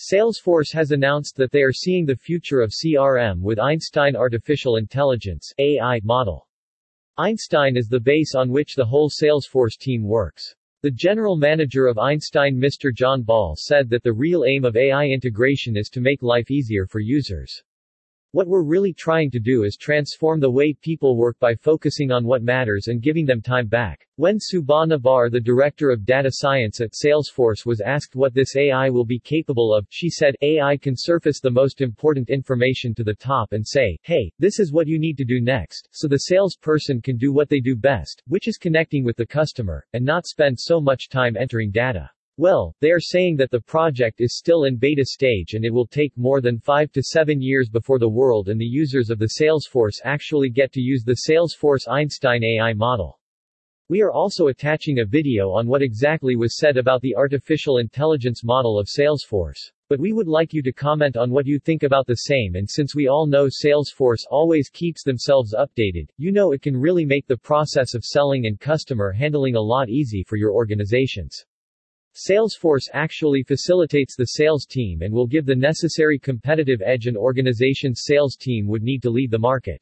Salesforce has announced that they are seeing the future of CRM with Einstein Artificial Intelligence AI model. Einstein is the base on which the whole Salesforce team works. The general manager of Einstein Mr. John Ball said that the real aim of AI integration is to make life easier for users. What we're really trying to do is transform the way people work by focusing on what matters and giving them time back. When Shubha Nabar, the director of data science at Salesforce, was asked what this AI will be capable of, she said, AI can surface the most important information to the top and say, hey, this is what you need to do next, so the salesperson can do what they do best, which is connecting with the customer, and not spend so much time entering data. Well, they are saying that the project is still in beta stage and it will take more than 5 to 7 years before the world and the users of the Salesforce actually get to use the Salesforce Einstein AI model. We are also attaching a video on what exactly was said about the artificial intelligence model of Salesforce. But we would like you to comment on what you think about the same and since we all know Salesforce always keeps themselves updated, you know it can really make the process of selling and customer handling a lot easy for your organizations. Salesforce actually facilitates the sales team and will give the necessary competitive edge an organization's sales team would need to lead the market.